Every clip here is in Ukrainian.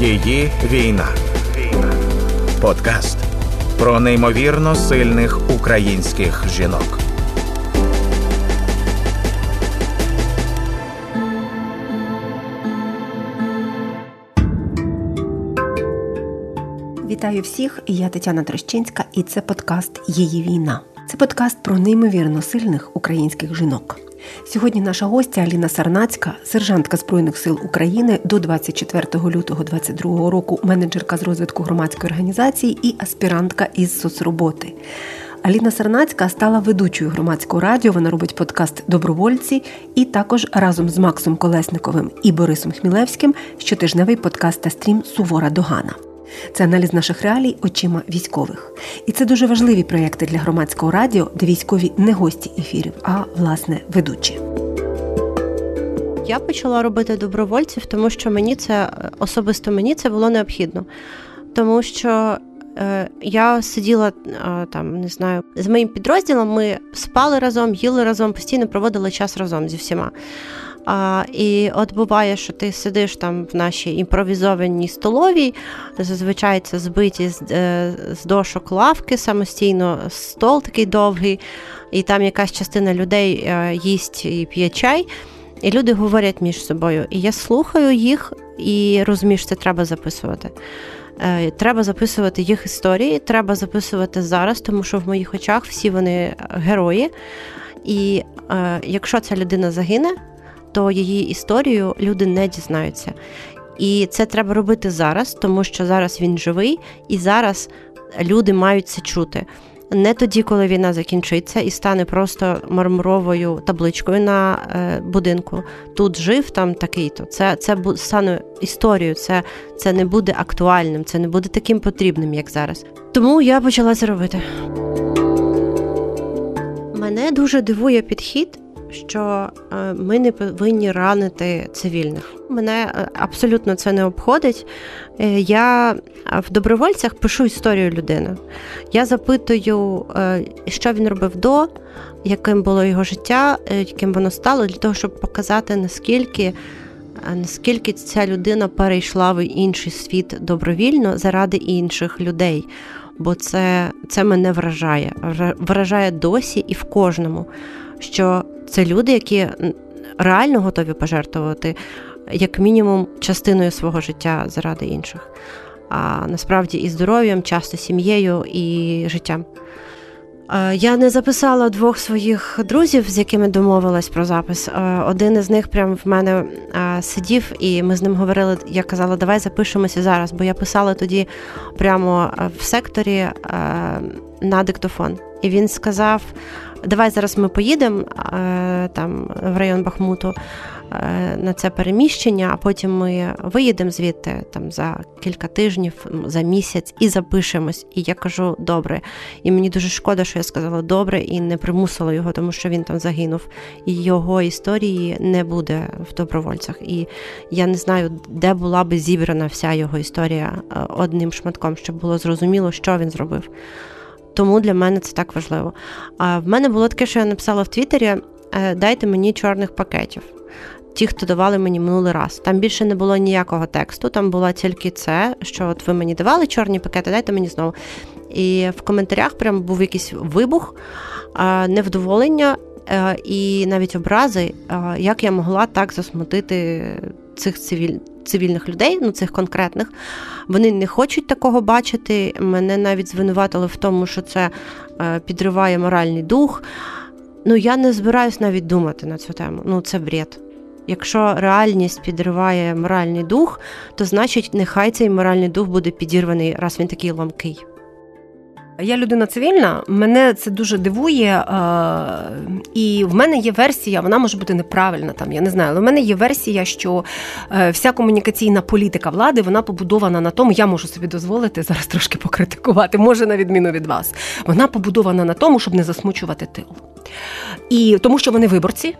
Її війна. Подкаст про неймовірно сильних українських жінок. Вітаю всіх, я Тетяна Трощинська, і це подкаст Її війна. Це подкаст про неймовірно сильних українських жінок. Сьогодні наша гостя Аліна Сарнацька, сержантка Збройних сил України до 24 лютого 2022 року, менеджерка з розвитку громадської організації і аспірантка із соцроботи. Аліна Сарнацька стала ведучою громадського радіо. Вона робить подкаст Добровольці і також разом з Максом Колесниковим і Борисом Хмілевським щотижневий подкаст та стрім Сувора Догана. Це аналіз наших реалій очима військових. І це дуже важливі проєкти для громадського радіо, де військові не гості ефірів, а власне ведучі. Я почала робити добровольців, тому що мені це особисто мені це було необхідно. Тому що е, я сиділа е, там, не знаю, з моїм підрозділом. Ми спали разом, їли разом, постійно проводили час разом зі всіма. А, І от буває, що ти сидиш там в нашій імпровізованій столовій, зазвичай це збиті з, е, з дошок лавки самостійно, стол такий довгий, і там якась частина людей е, їсть і п'є чай. І люди говорять між собою. І я слухаю їх і розумію, що це треба записувати. Е, треба записувати їх історії, треба записувати зараз, тому що в моїх очах всі вони герої. І е, якщо ця людина загине, то її історію люди не дізнаються. І це треба робити зараз, тому що зараз він живий, і зараз люди мають це чути. Не тоді, коли війна закінчиться і стане просто мармуровою табличкою на е, будинку. Тут жив там такий-то. Це це стане історією, це це не буде актуальним, це не буде таким потрібним, як зараз. Тому я почала це робити. Мене дуже дивує підхід що е, ми не повинні ранити цивільних. Мене е, абсолютно це не обходить. Е, я в добровольцях пишу історію людини. Я запитую, що він робив до, яким було його життя, яким воно стало, для того, щоб показати, наскільки. Наскільки ця людина перейшла в інший світ добровільно заради інших людей, бо це це мене вражає, вражає досі і в кожному, що це люди, які реально готові пожертвувати як мінімум частиною свого життя заради інших, а насправді і здоров'ям, часто сім'єю і життям. Я не записала двох своїх друзів, з якими домовилась про запис. Один із них прямо в мене сидів, і ми з ним говорили. Я казала, давай запишемося зараз, бо я писала тоді прямо в секторі на диктофон. І він сказав: давай зараз ми поїдемо е, там в район Бахмуту е, на це переміщення, а потім ми виїдемо звідти там за кілька тижнів, за місяць і запишемось. І я кажу добре. І мені дуже шкода, що я сказала добре і не примусила його, тому що він там загинув. І його історії не буде в добровольцях. І я не знаю, де була би зібрана вся його історія е, одним шматком, щоб було зрозуміло, що він зробив. Тому для мене це так важливо. А в мене було таке, що я написала в Твіттері: «Е, дайте мені чорних пакетів. Ті, хто давали мені минулий раз. Там більше не було ніякого тексту, там було тільки це, що от ви мені давали чорні пакети, дайте мені знову. І в коментарях прям був якийсь вибух, невдоволення е, і навіть образи, як я могла так засмутити цих цивіль... цивільних людей, ну цих конкретних. Вони не хочуть такого бачити. Мене навіть звинуватили в тому, що це е, підриває моральний дух. Ну я не збираюсь навіть думати на цю тему. Ну це бред. Якщо реальність підриває моральний дух, то значить нехай цей моральний дух буде підірваний, раз він такий ламкий. Я людина цивільна, мене це дуже дивує, е, і в мене є версія, вона може бути неправильна. Там я не знаю, але в мене є версія, що е, вся комунікаційна політика влади вона побудована на тому, я можу собі дозволити зараз трошки покритикувати, може на відміну від вас. Вона побудована на тому, щоб не засмучувати тил. І тому, що вони виборці.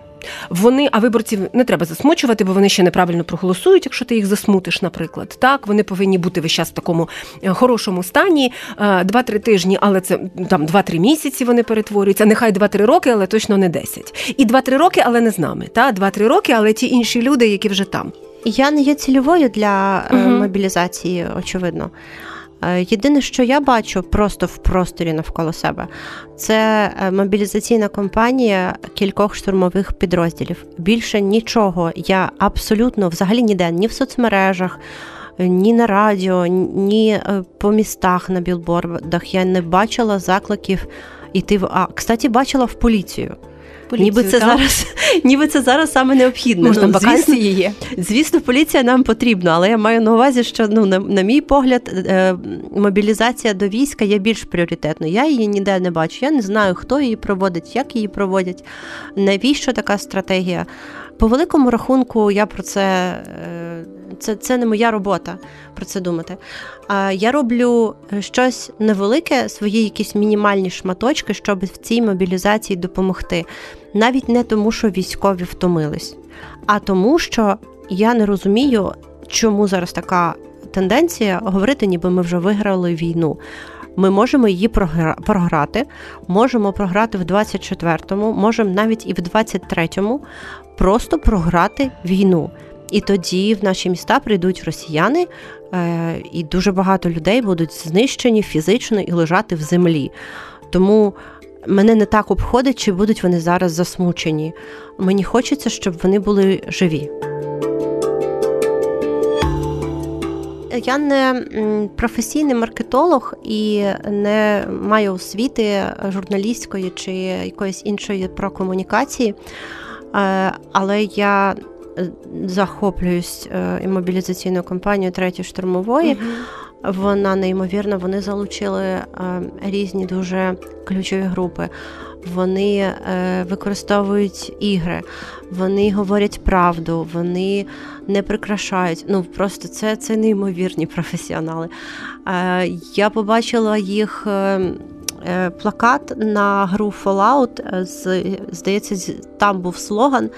Вони, а виборців не треба засмучувати, бо вони ще неправильно проголосують, якщо ти їх засмутиш, наприклад. Так, вони повинні бути весь час в такому е, хорошому стані, 2-3 е, тижні, але це там 2-3 місяці вони перетворюються. Нехай 2-3 роки, але точно не 10. І 2-3 роки, але не з нами. Та 2-3 роки, але ті інші люди, які вже там. я не є цільовою для угу. мобілізації, очевидно. Е, єдине, що я бачу просто в просторі навколо себе, це е, мобілізаційна кампанія кількох штурмових підрозділів. Більше нічого я абсолютно взагалі ніде, ні в соцмережах, ні на радіо, ні по містах на білбордах я не бачила закликів іти в А. Кстати, бачила в поліцію. Поліцію, ніби це так? зараз ніби це зараз саме необхідно. Можна ну, вакансії звісно, є. Звісно, поліція нам потрібна, але я маю на увазі, що ну на, на мій погляд, е, мобілізація до війська є більш пріоритетною. Я її ніде не бачу. Я не знаю, хто її проводить, як її проводять, навіщо така стратегія. По великому рахунку, я про це. Е, це це не моя робота про це думати. А я роблю щось невелике, свої якісь мінімальні шматочки, щоб в цій мобілізації допомогти. Навіть не тому, що військові втомились, а тому, що я не розумію, чому зараз така тенденція говорити, ніби ми вже виграли війну. Ми можемо її програти, можемо програти в 24-му, можемо навіть і в 23-му просто програти війну. І тоді в наші міста прийдуть росіяни, е, і дуже багато людей будуть знищені фізично і лежати в землі. Тому мене не так обходить, чи будуть вони зараз засмучені. Мені хочеться, щоб вони були живі. Я не професійний маркетолог і не маю освіти журналістської чи якоїсь іншої про комунікації, е, але я захоплююсь е, мобілізаційною компанією третьої штурмової. uh Вона неймовірна, вони залучили е, різні дуже ключові групи. Вони е, використовують ігри, вони говорять правду, вони не прикрашають. Ну просто це це неймовірні професіонали. Я побачила їх плакат на гру Fallout, Здається, там був слоган.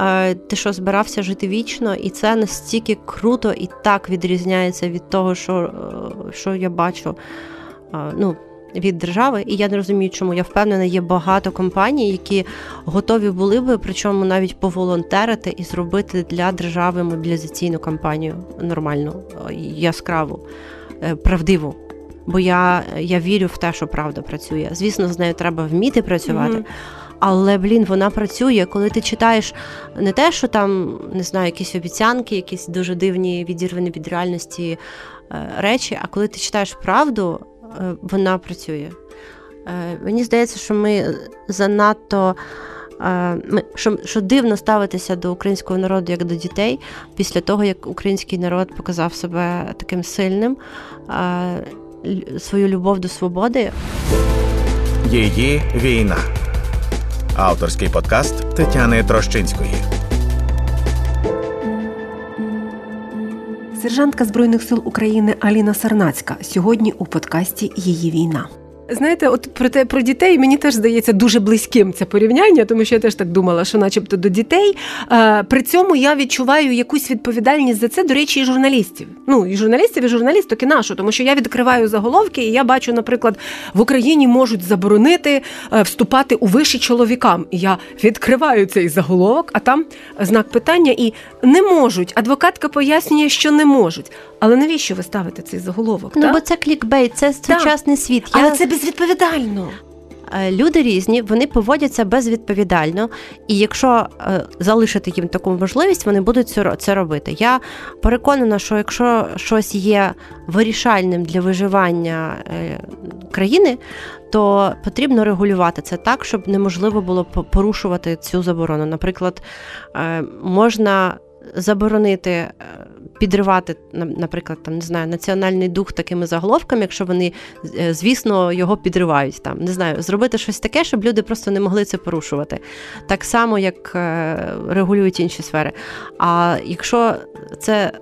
Е, ти що збирався жити вічно, і це настільки круто і так відрізняється від того, що е, що я бачу е, ну, від держави. І я не розумію, чому я впевнена, є багато компаній, які готові були би, причому навіть поволонтерити і зробити для держави мобілізаційну кампанію нормальну, яскраву, правдиву. Бо я я вірю в те, що правда працює. Звісно, з нею треба вміти працювати. Mm-hmm. Але блін, вона працює, коли ти читаєш не те, що там не знаю, якісь обіцянки, якісь дуже дивні відірвані від реальності е, речі. А коли ти читаєш правду, е, вона працює. Е, мені здається, що ми занадто. Ми, що що дивно ставитися до українського народу як до дітей після того, як український народ показав себе таким сильним, свою любов до свободи. Її війна. Авторський подкаст Тетяни Трощинської. Сержантка Збройних сил України Аліна Сарнацька сьогодні у подкасті Її війна. Знаєте, от про те про дітей мені теж здається дуже близьким це порівняння, тому що я теж так думала, що, начебто, до дітей. Е, при цьому я відчуваю якусь відповідальність за це, до речі, і журналістів. Ну і журналістів, і журналісток і нашу, тому що я відкриваю заголовки, і я бачу, наприклад, в Україні можуть заборонити е, вступати у виші чоловікам. І я відкриваю цей заголовок, а там знак питання і не можуть. Адвокатка пояснює, що не можуть. Але навіщо ви ставите цей заголовок? Ну так? бо це клікбейт, це сучасний так. світ. Я... Але це безвідповідально. Е, люди різні, вони поводяться безвідповідально, і якщо е, залишити їм таку можливість, вони будуть це робити. Я переконана, що якщо щось є вирішальним для виживання е, країни, то потрібно регулювати це так, щоб неможливо було порушувати цю заборону. Наприклад, можна заборонити підривати, наприклад, там не знаю, національний дух такими заголовками, якщо вони, е, звісно, його підривають там. Не знаю, зробити щось таке, щоб люди просто не могли це порушувати. Так само, як е, регулюють інші сфери. А якщо це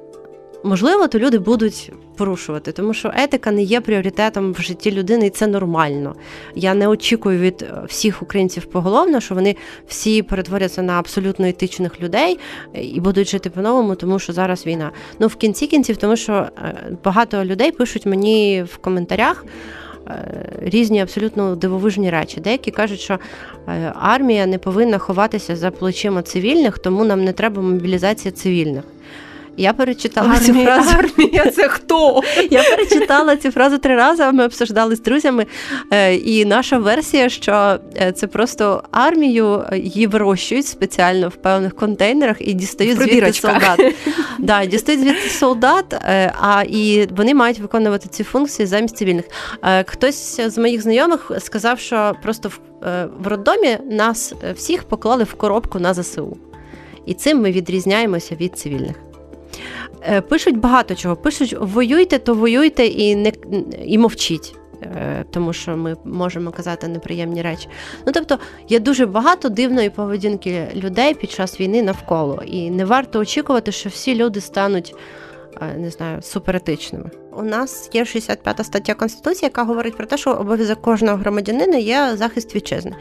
можливо, то люди будуть порушувати, тому що етика не є пріоритетом в житті людини, і це нормально. Я не очікую від е, всіх українців поголовно, що вони всі перетворяться на абсолютно етичних людей і будуть жити по-новому, тому що зараз війна. Ну в кінці кінців, тому що е, багато людей пишуть мені в коментарях. Е, різні абсолютно дивовижні речі. Деякі кажуть, що армія не повинна ховатися за плечима цивільних, тому нам не треба мобілізація цивільних. Я перечитала Армія, цю фразу. Армія, це хто? Я перечитала цю фразу три рази. Ми обсуждали з друзями. Е, і наша версія, що е, це просто армію її вирощують спеціально в певних контейнерах і дістають звідти солдат. Да, Дістають звідти солдат, е, а і вони мають виконувати ці функції замість цивільних. Хтось з моїх знайомих сказав, що просто в, в роддомі нас всіх поклали в коробку на ЗСУ. І цим ми відрізняємося від цивільних. Е, пишуть багато чого. Пишуть воюйте, то воюйте і не і мовчіть. Е, тому що ми можемо казати неприємні речі. Ну тобто є дуже багато дивної поведінки людей під час війни навколо, і не варто очікувати, що всі люди стануть е, не знаю суперетичними. У нас є 65 стаття Конституції, яка говорить про те, що обов'язок кожного громадянина є захист вітчизни.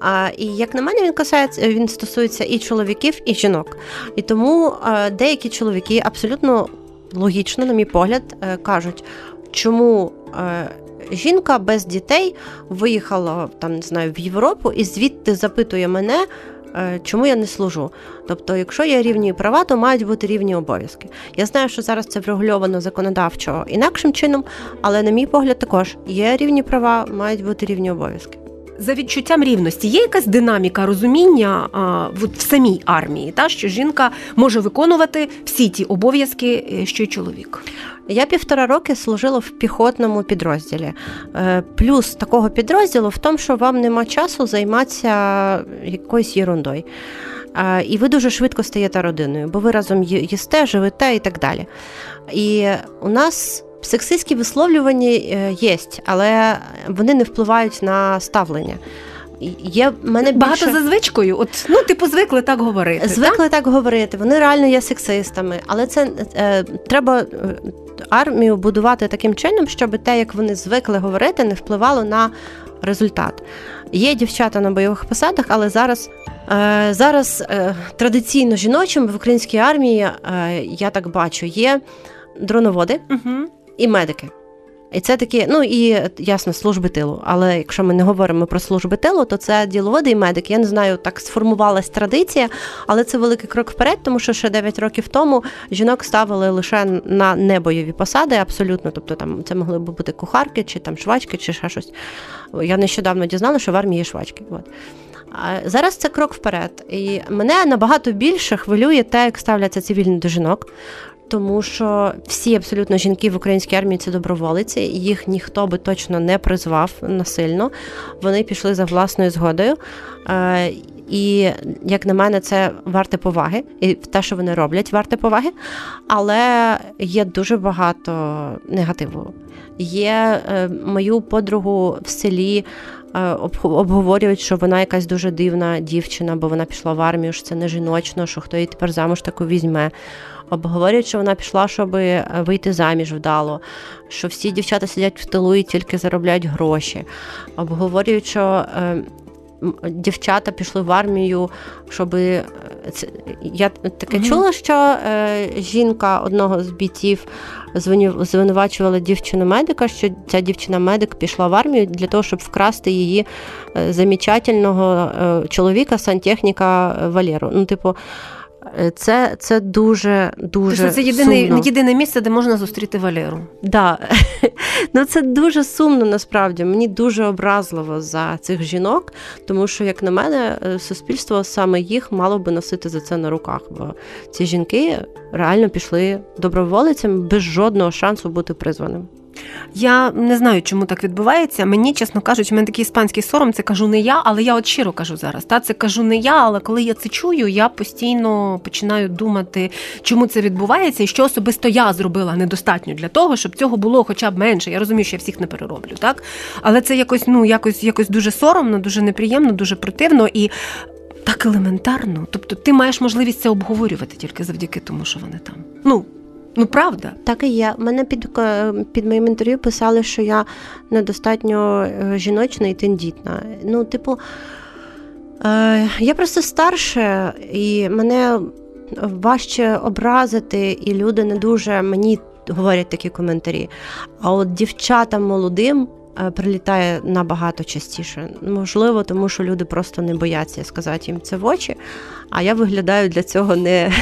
А, І як на мене, він касається, він стосується і чоловіків, і жінок. І тому а, деякі чоловіки абсолютно логічно, на мій погляд, е, кажуть, чому. Е, жінка без дітей виїхала там, не знаю, в Європу і звідти запитує мене, е, чому я не служу. Тобто, якщо є рівні права, то мають бути рівні обов'язки. Я знаю, що зараз це врегульовано законодавчо інакшим чином, але, на мій погляд, також є рівні права, мають бути рівні обов'язки за відчуттям рівності є якась динаміка розуміння а, в самій армії, та що жінка може виконувати всі ті обов'язки, е, що й чоловік. Я півтора роки служила в піхотному підрозділі. Е, плюс такого підрозділу в тому, що вам нема часу займатися якоюсь ерундою. І ви дуже швидко стаєте родиною, бо ви разом їсте, живете і так далі. І у нас Сексистські висловлювання е, є, але вони не впливають на ставлення. Є мене Багато за звичкою. От ну типу звикли так говорити. Звикли так, так говорити. Вони реально є сексистами, але це е, треба е, армію будувати таким чином, щоб те, як вони звикли говорити, не впливало на результат. Є дівчата на бойових посадах, але зараз е, зараз е, традиційно жіночим в українській армії е, я так бачу, є дроноводи. Угу і медики. І це такі, ну і ясно, служби тилу. Але якщо ми не говоримо про служби тилу, то це діловоди і медики. Я не знаю, так сформувалась традиція, але це великий крок вперед, тому що ще 9 років тому жінок ставили лише на небойові посади, абсолютно. Тобто там це могли б бути кухарки, чи там швачки, чи ще щось. Я нещодавно дізнала, що в армії є швачки. От. А зараз це крок вперед. І мене набагато більше хвилює те, як ставляться цивільні до жінок тому що всі абсолютно жінки в українській армії це доброволиці, їх ніхто би точно не призвав насильно. Вони пішли за власною згодою. Е, і, як на мене, це варте поваги, і те, що вони роблять, варте поваги. Але є дуже багато негативу. Є е, мою подругу в селі. Е, обговорюють, що вона якась дуже дивна дівчина, бо вона пішла в армію, що це не жіночно, що хто її тепер замуж таку візьме обговорюють, що вона пішла, щоб е, вийти заміж вдало, що всі дівчата сидять в тилу і тільки заробляють гроші. Обговорюють, що е, дівчата пішли в армію, щоб е, я таке mm-hmm. чула, що жінка одного з бійців звинувачувала дівчину медика, що ця дівчина-медик пішла в армію для того, щоб вкрасти її замічательного чоловіка, сантехніка Валеру. Ну, типу. Е, це це дуже дуже це єдине єдине місце, де можна зустріти Валеру. Да. Ну це дуже сумно насправді. Мені дуже образливо за цих жінок, тому що, як на мене, е, суспільство саме їх мало би носити за це на руках. Бо ці жінки реально пішли доброволицями без жодного шансу бути призваним. Я не знаю, чому так відбувається. Мені, чесно кажучи, в мене такий іспанський сором, це кажу не я, але я от щиро кажу зараз. Та Це кажу не я, але коли я це чую, я постійно починаю думати, чому це відбувається і що особисто я зробила недостатньо для того, щоб цього було хоча б менше. Я розумію, що я всіх не перероблю, так? Але це якось ну, якось, якось дуже соромно, дуже неприємно, дуже противно і. Так елементарно, тобто ти маєш можливість це обговорювати тільки завдяки тому, що вони там. Ну Ну, правда, так і є. Мене під під моїм інтерв'ю писали, що я недостатньо е, жіночна і тендітна. Ну, типу, е, я просто старше, і мене важче образити, і люди не дуже мені говорять такі коментарі. А от дівчатам молодим. Е, прилітає набагато частіше. Можливо, тому що люди просто не бояться сказати їм це в очі, а я виглядаю для цього не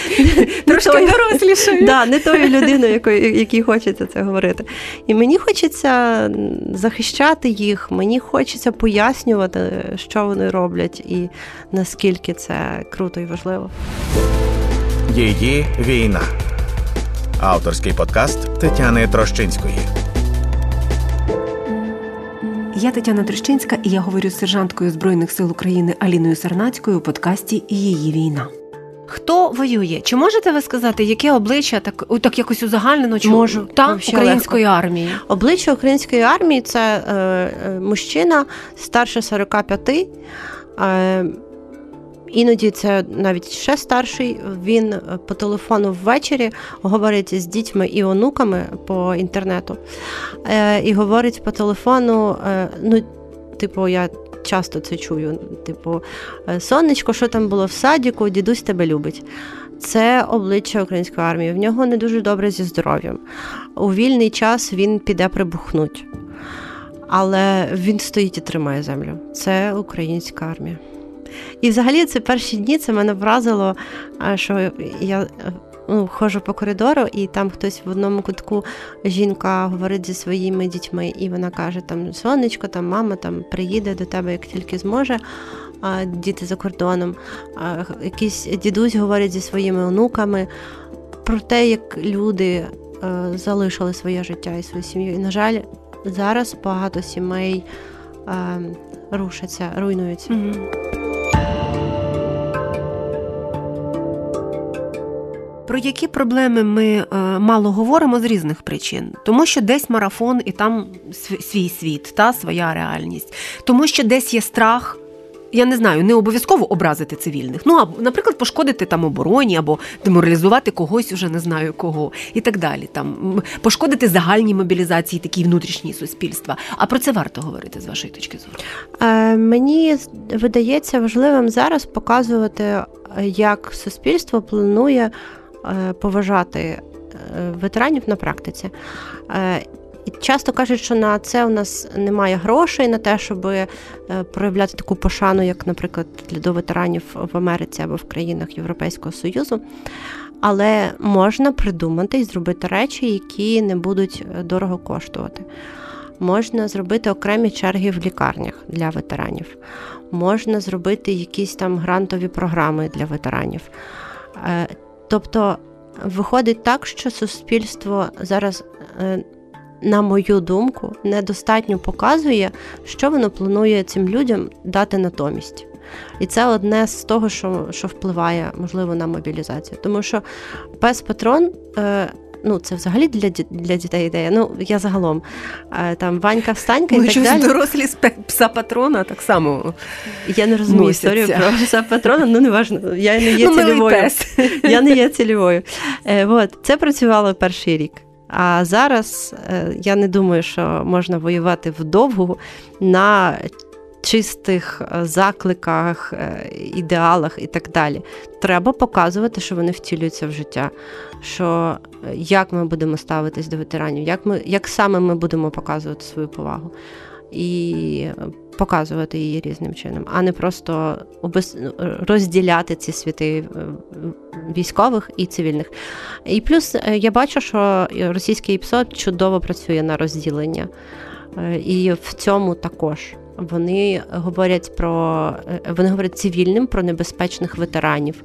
трошки дорослішою. Да, не тою людиною, якій хочеться це говорити. І мені хочеться захищати їх, мені хочеться пояснювати, що вони роблять, і наскільки це круто і важливо. Її війна. Авторський подкаст Тетяни Трощинської. Я Тетяна Трещинська і я говорю з сержанткою Збройних сил України Аліною Сарнацькою у подкасті Її війна. Хто воює? Чи можете ви сказати, яке обличчя так так якось узагальнено чи можу та української легко. армії? Обличчя української армії це е, е мужчина старше 45, е, Іноді це навіть ще старший. Він е, по телефону ввечері говорить з дітьми і онуками по інтернету. Е, і говорить по телефону, е, ну, типу, я часто це чую. Типу, сонечко, що там було в садіку, дідусь тебе любить. Це обличчя української армії. В нього не дуже добре зі здоров'ям. У вільний час він піде прибухнуть. Але він стоїть і тримає землю. Це українська армія. І взагалі це перші дні це мене вразило, що я ну, ходжу по коридору, і там хтось в одному кутку жінка говорить зі своїми дітьми, і вона каже: там сонечко, там мама там приїде до тебе, як тільки зможе. Діти за кордоном, якийсь дідусь говорить зі своїми онуками про те, як люди е, залишили своє життя і свою сім'ю. І, на жаль, зараз багато сімей е, рушаться, руйнуються. Mm-hmm. Про які проблеми ми е, мало говоримо з різних причин, тому що десь марафон і там свій світ, та своя реальність, тому що десь є страх. Я не знаю, не обов'язково образити цивільних. Ну а наприклад, пошкодити там обороні або деморалізувати когось, уже не знаю кого, і так далі. Там пошкодити загальній мобілізації, такій внутрішній суспільства. А про це варто говорити з вашої точки зору. Е, Мені видається важливим зараз показувати, як суспільство планує Е, поважати е, ветеранів на практиці. Е, часто кажуть, що на це у нас немає грошей на те, щоб проявляти таку пошану, як, наприклад, до ветеранів в Америці або в країнах Європейського Союзу. Але можна придумати і зробити речі, які не будуть дорого коштувати. Можна зробити окремі черги в лікарнях для ветеранів, можна зробити якісь там грантові програми для ветеранів. Тобто виходить так, що суспільство зараз, е, на мою думку, недостатньо показує, що воно планує цим людям дати натомість. І це одне з того, що що впливає, можливо, на мобілізацію. Тому що пес патрон е, ну це взагалі для для дітей ідея. Ну я загалом там Ванька встанька і ну, так далі. дорослі пса патрона так само. Я не розумію носяться. історію про пса патрона, ну не важно. Я не є ну, цільовою. Я не є цільовою. Е, от, Це працювало перший рік. А зараз е, я не думаю, що можна воювати вдовгу на чистих е, закликах, е, ідеалах і так далі. Треба показувати, що вони втілюються в життя. Що е, як ми будемо ставитись до ветеранів, як ми, як саме ми будемо показувати свою повагу і показувати її різним чином, а не просто розділяти ці світи військових і цивільних. І плюс я бачу, що російський ІПСО чудово працює на розділення, і в цьому також. Вони говорять про е, вони говорять цивільним про небезпечних ветеранів.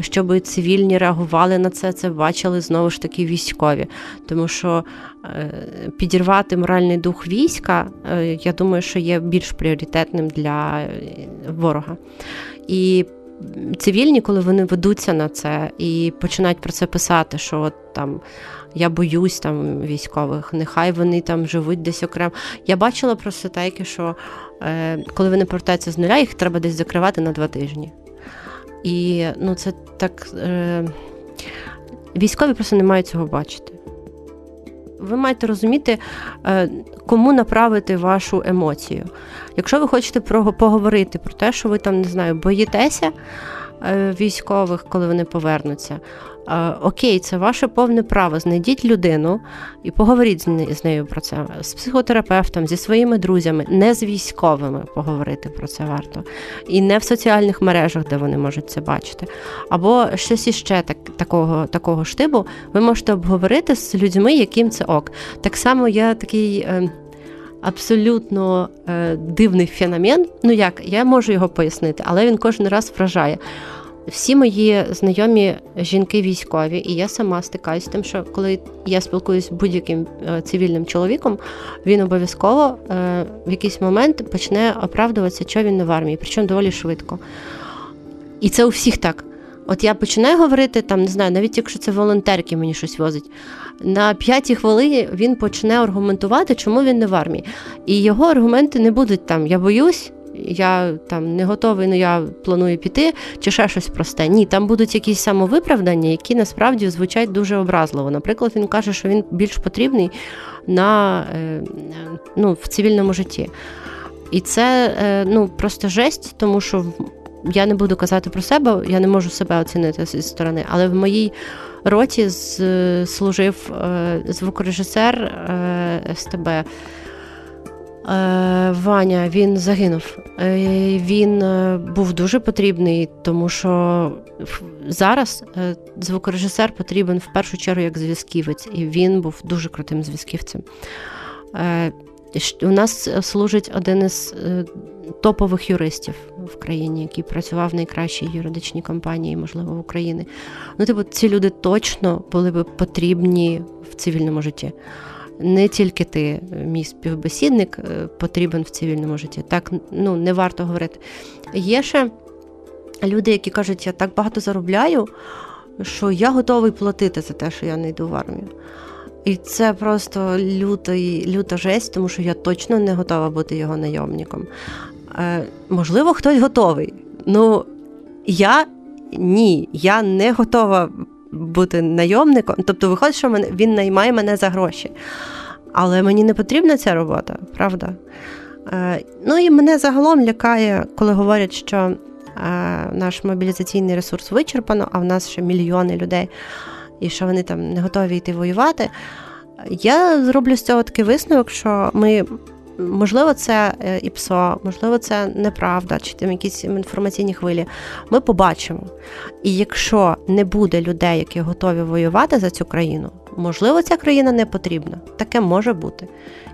Щоб цивільні реагували на це, це бачили знову ж таки військові. Тому що е, підірвати моральний дух війська, е, я думаю, що є більш пріоритетним для ворога. І цивільні, коли вони ведуться на це і починають про це писати, що от там я боюсь там військових, нехай вони там живуть десь окремо. Я бачила просто тайки, що е, коли вони повертаються з нуля, їх треба десь закривати на два тижні. І ну, це так. Е, Військові просто не мають цього бачити. Ви маєте розуміти, е, кому направити вашу емоцію. Якщо ви хочете поговорити про те, що ви там не знаю, боїтеся, військових, коли вони повернуться. Окей, це ваше повне право. Знайдіть людину і поговоріть з нею про це, з психотерапевтом, зі своїми друзями, не з військовими поговорити про це варто. І не в соціальних мережах, де вони можуть це бачити. Або щось іще так, такого такого штибу, ви можете обговорити з людьми, яким це ок. Так само я такий. Абсолютно е, дивний феномен. Ну як, я можу його пояснити, але він кожен раз вражає. Всі мої знайомі жінки військові, і я сама стикаюся з тим, що коли я спілкуюся з будь-яким е, цивільним чоловіком, він обов'язково е, в якийсь момент почне оправдуватися, що він не в армії, причому доволі швидко. І це у всіх так. От я починаю говорити, там, не знаю, навіть якщо це волонтерки мені щось возить, на п'ятій хвилині він почне аргументувати, чому він не в армії. І його аргументи не будуть там Я боюсь, я там не готовий, ну я планую піти, чи ще щось просте. Ні, там будуть якісь самовиправдання, які насправді звучать дуже образливо. Наприклад, він каже, що він більш потрібний на, е, ну, в цивільному житті. І це е, ну, просто жесть, тому що я не буду казати про себе, я не можу себе оцінити зі сторони, але в моїй роті служив е, звукорежисер СТБ. Е, Ваня він загинув. Е, він е, був дуже потрібний, тому що зараз звукорежисер потрібен в першу чергу як зв'язківець, і він був дуже крутим зв'язківцем. У нас служить один із топових юристів в країні, який працював в найкращій юридичній компанії, можливо, в Україні. Ну, типу, ці люди точно були би потрібні в цивільному житті не тільки ти, мій співбесідник, е, потрібен в цивільному житті. Так ну, не варто говорити. Є ще люди, які кажуть, я так багато заробляю, що я готовий платити за те, що я не йду в армію. І це просто люта, люта жесть, тому що я точно не готова бути його найомником. Е, Можливо, хтось готовий. Ну, я ні, я не готова бути найомником. Тобто, виходить, що він наймає мене за гроші. Але мені не потрібна ця робота, правда? Е, ну і мене загалом лякає, коли говорять, що е, наш мобілізаційний ресурс вичерпано, а в нас ще мільйони людей, і що вони там не готові йти воювати. Я зроблю з цього такий висновок, що ми Можливо, це е, ІПСО, можливо, це неправда, чи там якісь інформаційні хвилі. Ми побачимо. І якщо не буде людей, які готові воювати за цю країну, можливо, ця країна не потрібна. Таке може бути,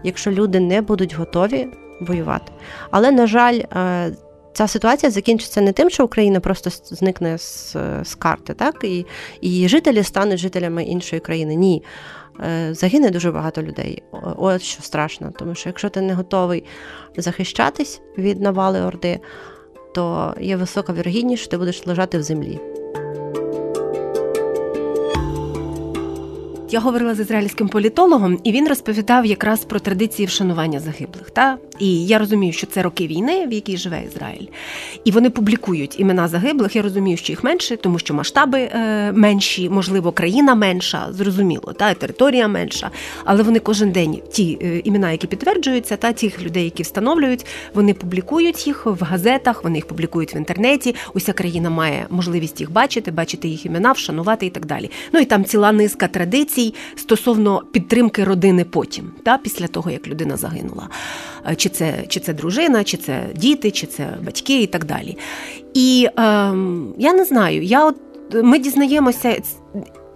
якщо люди не будуть готові воювати. Але, на жаль, е, ця ситуація закінчиться не тим, що Україна просто зникне з, з карти, так і, і жителі стануть жителями іншої країни. Ні. Е, загине дуже багато людей. От що страшно, тому що якщо ти не готовий захищатись від навали Орди, то є висока вірогідність, що ти будеш лежати в землі. Я говорила з ізраїльським політологом, і він розповідав якраз про традиції вшанування загиблих. Та? І я розумію, що це роки війни, в якій живе Ізраїль. І вони публікують імена загиблих. Я розумію, що їх менше, тому що масштаби е, менші, можливо, країна менша, зрозуміло, та територія менша. Але вони кожен день ті е, імена, які підтверджуються, та тих людей, які встановлюють, вони публікують їх в газетах, вони їх публікують в інтернеті. Уся країна має можливість їх бачити, бачити їх імена, вшанувати і так далі. Ну і там ціла низка традицій позицій стосовно підтримки родини потім, та, після того, як людина загинула. Е, чи це чи це дружина, чи це діти, чи це батьки і так далі. І е, я не знаю, я от ми дізнаємося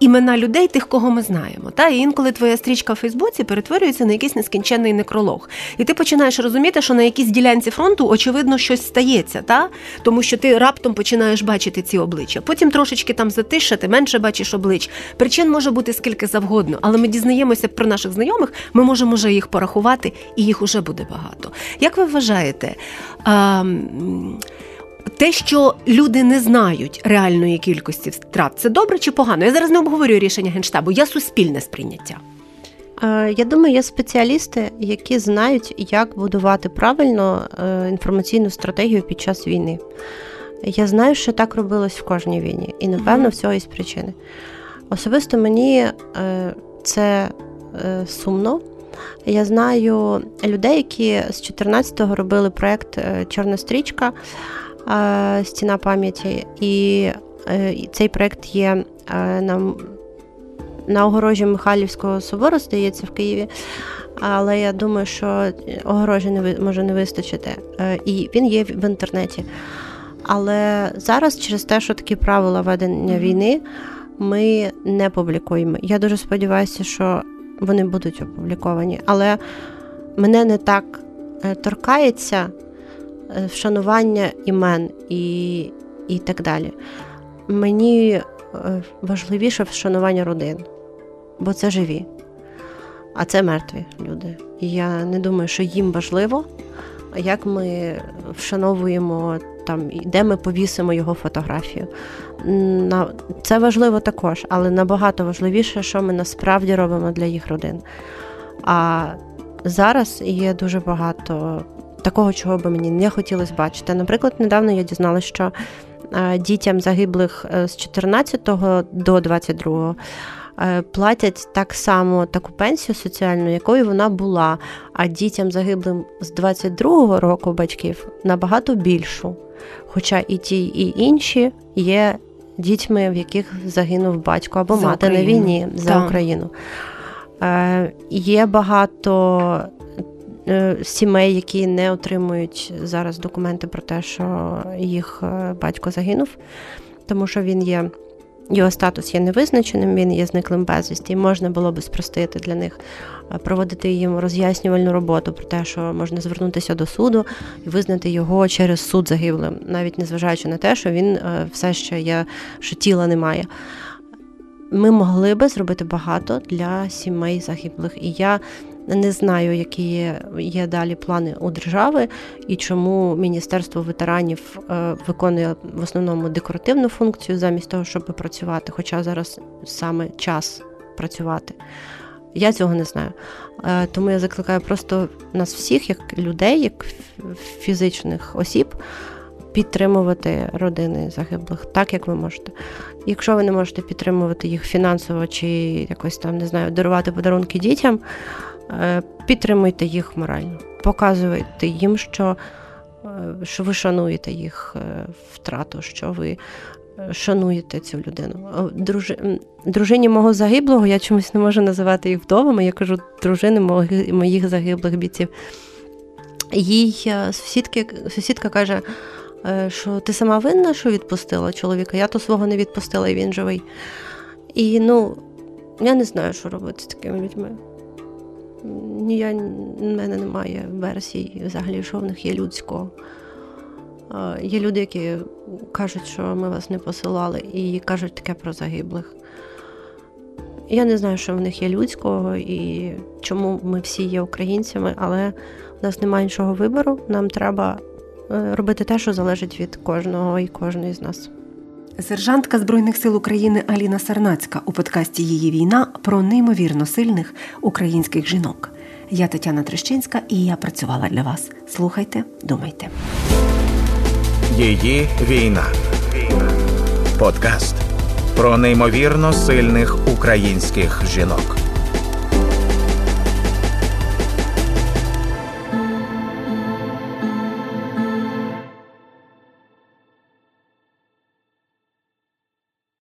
імена людей, тих, кого ми знаємо. Та І інколи твоя стрічка в Фейсбуці перетворюється на якийсь нескінченний некролог. І ти починаєш розуміти, що на якійсь ділянці фронту, очевидно, щось стається, та? тому що ти раптом починаєш бачити ці обличчя. Потім трошечки там затиша, ти менше бачиш облич. Причин може бути скільки завгодно, але ми дізнаємося про наших знайомих, ми можемо вже їх порахувати, і їх уже буде багато. Як ви вважаєте? А, те, що люди не знають реальної кількості втрат, це добре чи погано? Я зараз не обговорюю рішення генштабу, я суспільне сприйняття. Е, я думаю, є спеціалісти, які знають, як будувати правильно е, інформаційну стратегію під час війни. Я знаю, що так робилось в кожній війні, і напевно в цього є причини. Особисто мені е, це сумно. Я знаю людей, які з 14-го робили проєкт Чорна стрічка. Стіна пам'яті, і цей проект є на на огорожі Михайлівського собору, здається, в Києві. Але я думаю, що огорожі не може не вистачити. І він є в інтернеті. Але зараз, через те, що такі правила ведення війни, ми не публікуємо. Я дуже сподіваюся, що вони будуть опубліковані. Але мене не так е, торкається е, вшанування імен і, і так далі. Мені е, важливіше вшанування родин, бо це живі, а це мертві люди. І я не думаю, що їм важливо, як ми вшановуємо там, де ми повісимо його фотографію. Це важливо також, але набагато важливіше, що ми насправді робимо для їх родин. А зараз є дуже багато такого, чого би мені не хотілося бачити. Наприклад, недавно я дізналася, що е, дітям загиблих е, з 14 до 22 е, платять так само таку пенсію соціальну, якою вона була, а дітям загиблим з 22-го року батьків набагато більшу. Хоча і ті, і інші є дітьми, в яких загинув батько або за мати Україну. на війні за так. Україну. Е, Є багато сімей, які не отримують зараз документи про те, що їх е, батько загинув, тому що він є. Його статус є невизначеним, він є зниклим безвісті, і можна було би спростити для них, е, проводити їм роз'яснювальну роботу про те, що можна звернутися до суду і визнати його через суд загиблим, навіть незважаючи на те, що він е, все ще є, що тіла немає. Ми могли би зробити багато для сімей загиблих. І я не знаю, які є, є далі плани у держави і чому Міністерство ветеранів е, виконує в основному декоративну функцію замість того, щоб працювати. Хоча зараз саме час працювати. Я цього не знаю. Е, тому я закликаю просто нас всіх, як людей, як фізичних осіб. Підтримувати родини загиблих так, як ви можете. Якщо ви не можете підтримувати їх фінансово чи якось там не знаю, дарувати подарунки дітям, підтримуйте їх морально, показуйте їм, що е, що ви шануєте їх е, втрату, що ви шануєте цю людину. Дружи... Дружині мого загиблого я чомусь не можу називати їх вдовами. Я кажу дружини моїх загиблих бійців. Їй сусідки, сусідка каже, що ти сама винна, що відпустила чоловіка, я то свого не відпустила, і він живий. І ну, я не знаю, що робити з такими людьми. Ні, в мене немає версій взагалі, що в них є людського. Є люди, які кажуть, що ми вас не посилали, і кажуть таке про загиблих. Я не знаю, що в них є людського і чому ми всі є українцями, але в нас немає іншого вибору. Нам треба е, робити те, що залежить від кожного і кожної з нас. Сержантка Збройних сил України Аліна Сарнацька у подкасті Її війна про неймовірно сильних українських жінок. Я Тетяна Трещинська і я працювала для вас. Слухайте, думайте. Її війна. Подкаст про неймовірно сильних українських жінок.